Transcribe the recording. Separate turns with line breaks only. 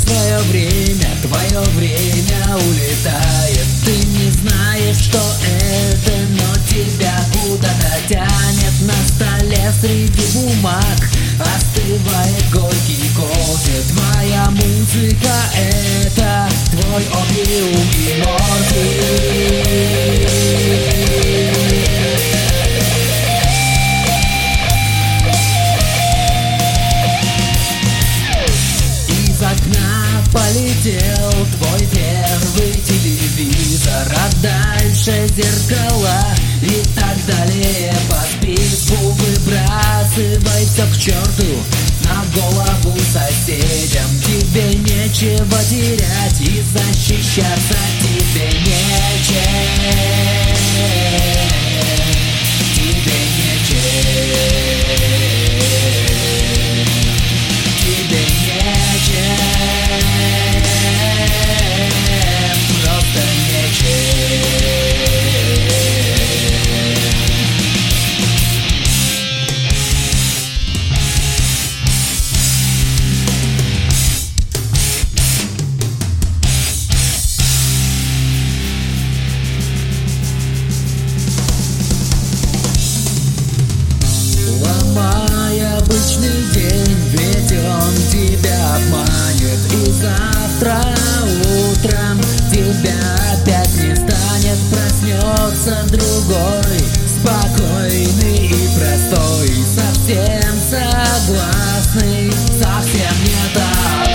твое время, твое время улетает. Ты не знаешь, что это, но тебя куда-то тянет. На столе среди бумаг остывает горький кофе. Твоя музыка это твой опиум и полетел твой первый телевизор А дальше зеркала и так далее. По списку выбрасывай все к черту На голову соседям. Тебе нечего терять и защищаться тебе нечем Солнечный день, ведь он тебя обманет. И завтра утром тебя опять не станет. Проснется другой, спокойный и простой. Совсем согласный, совсем не так.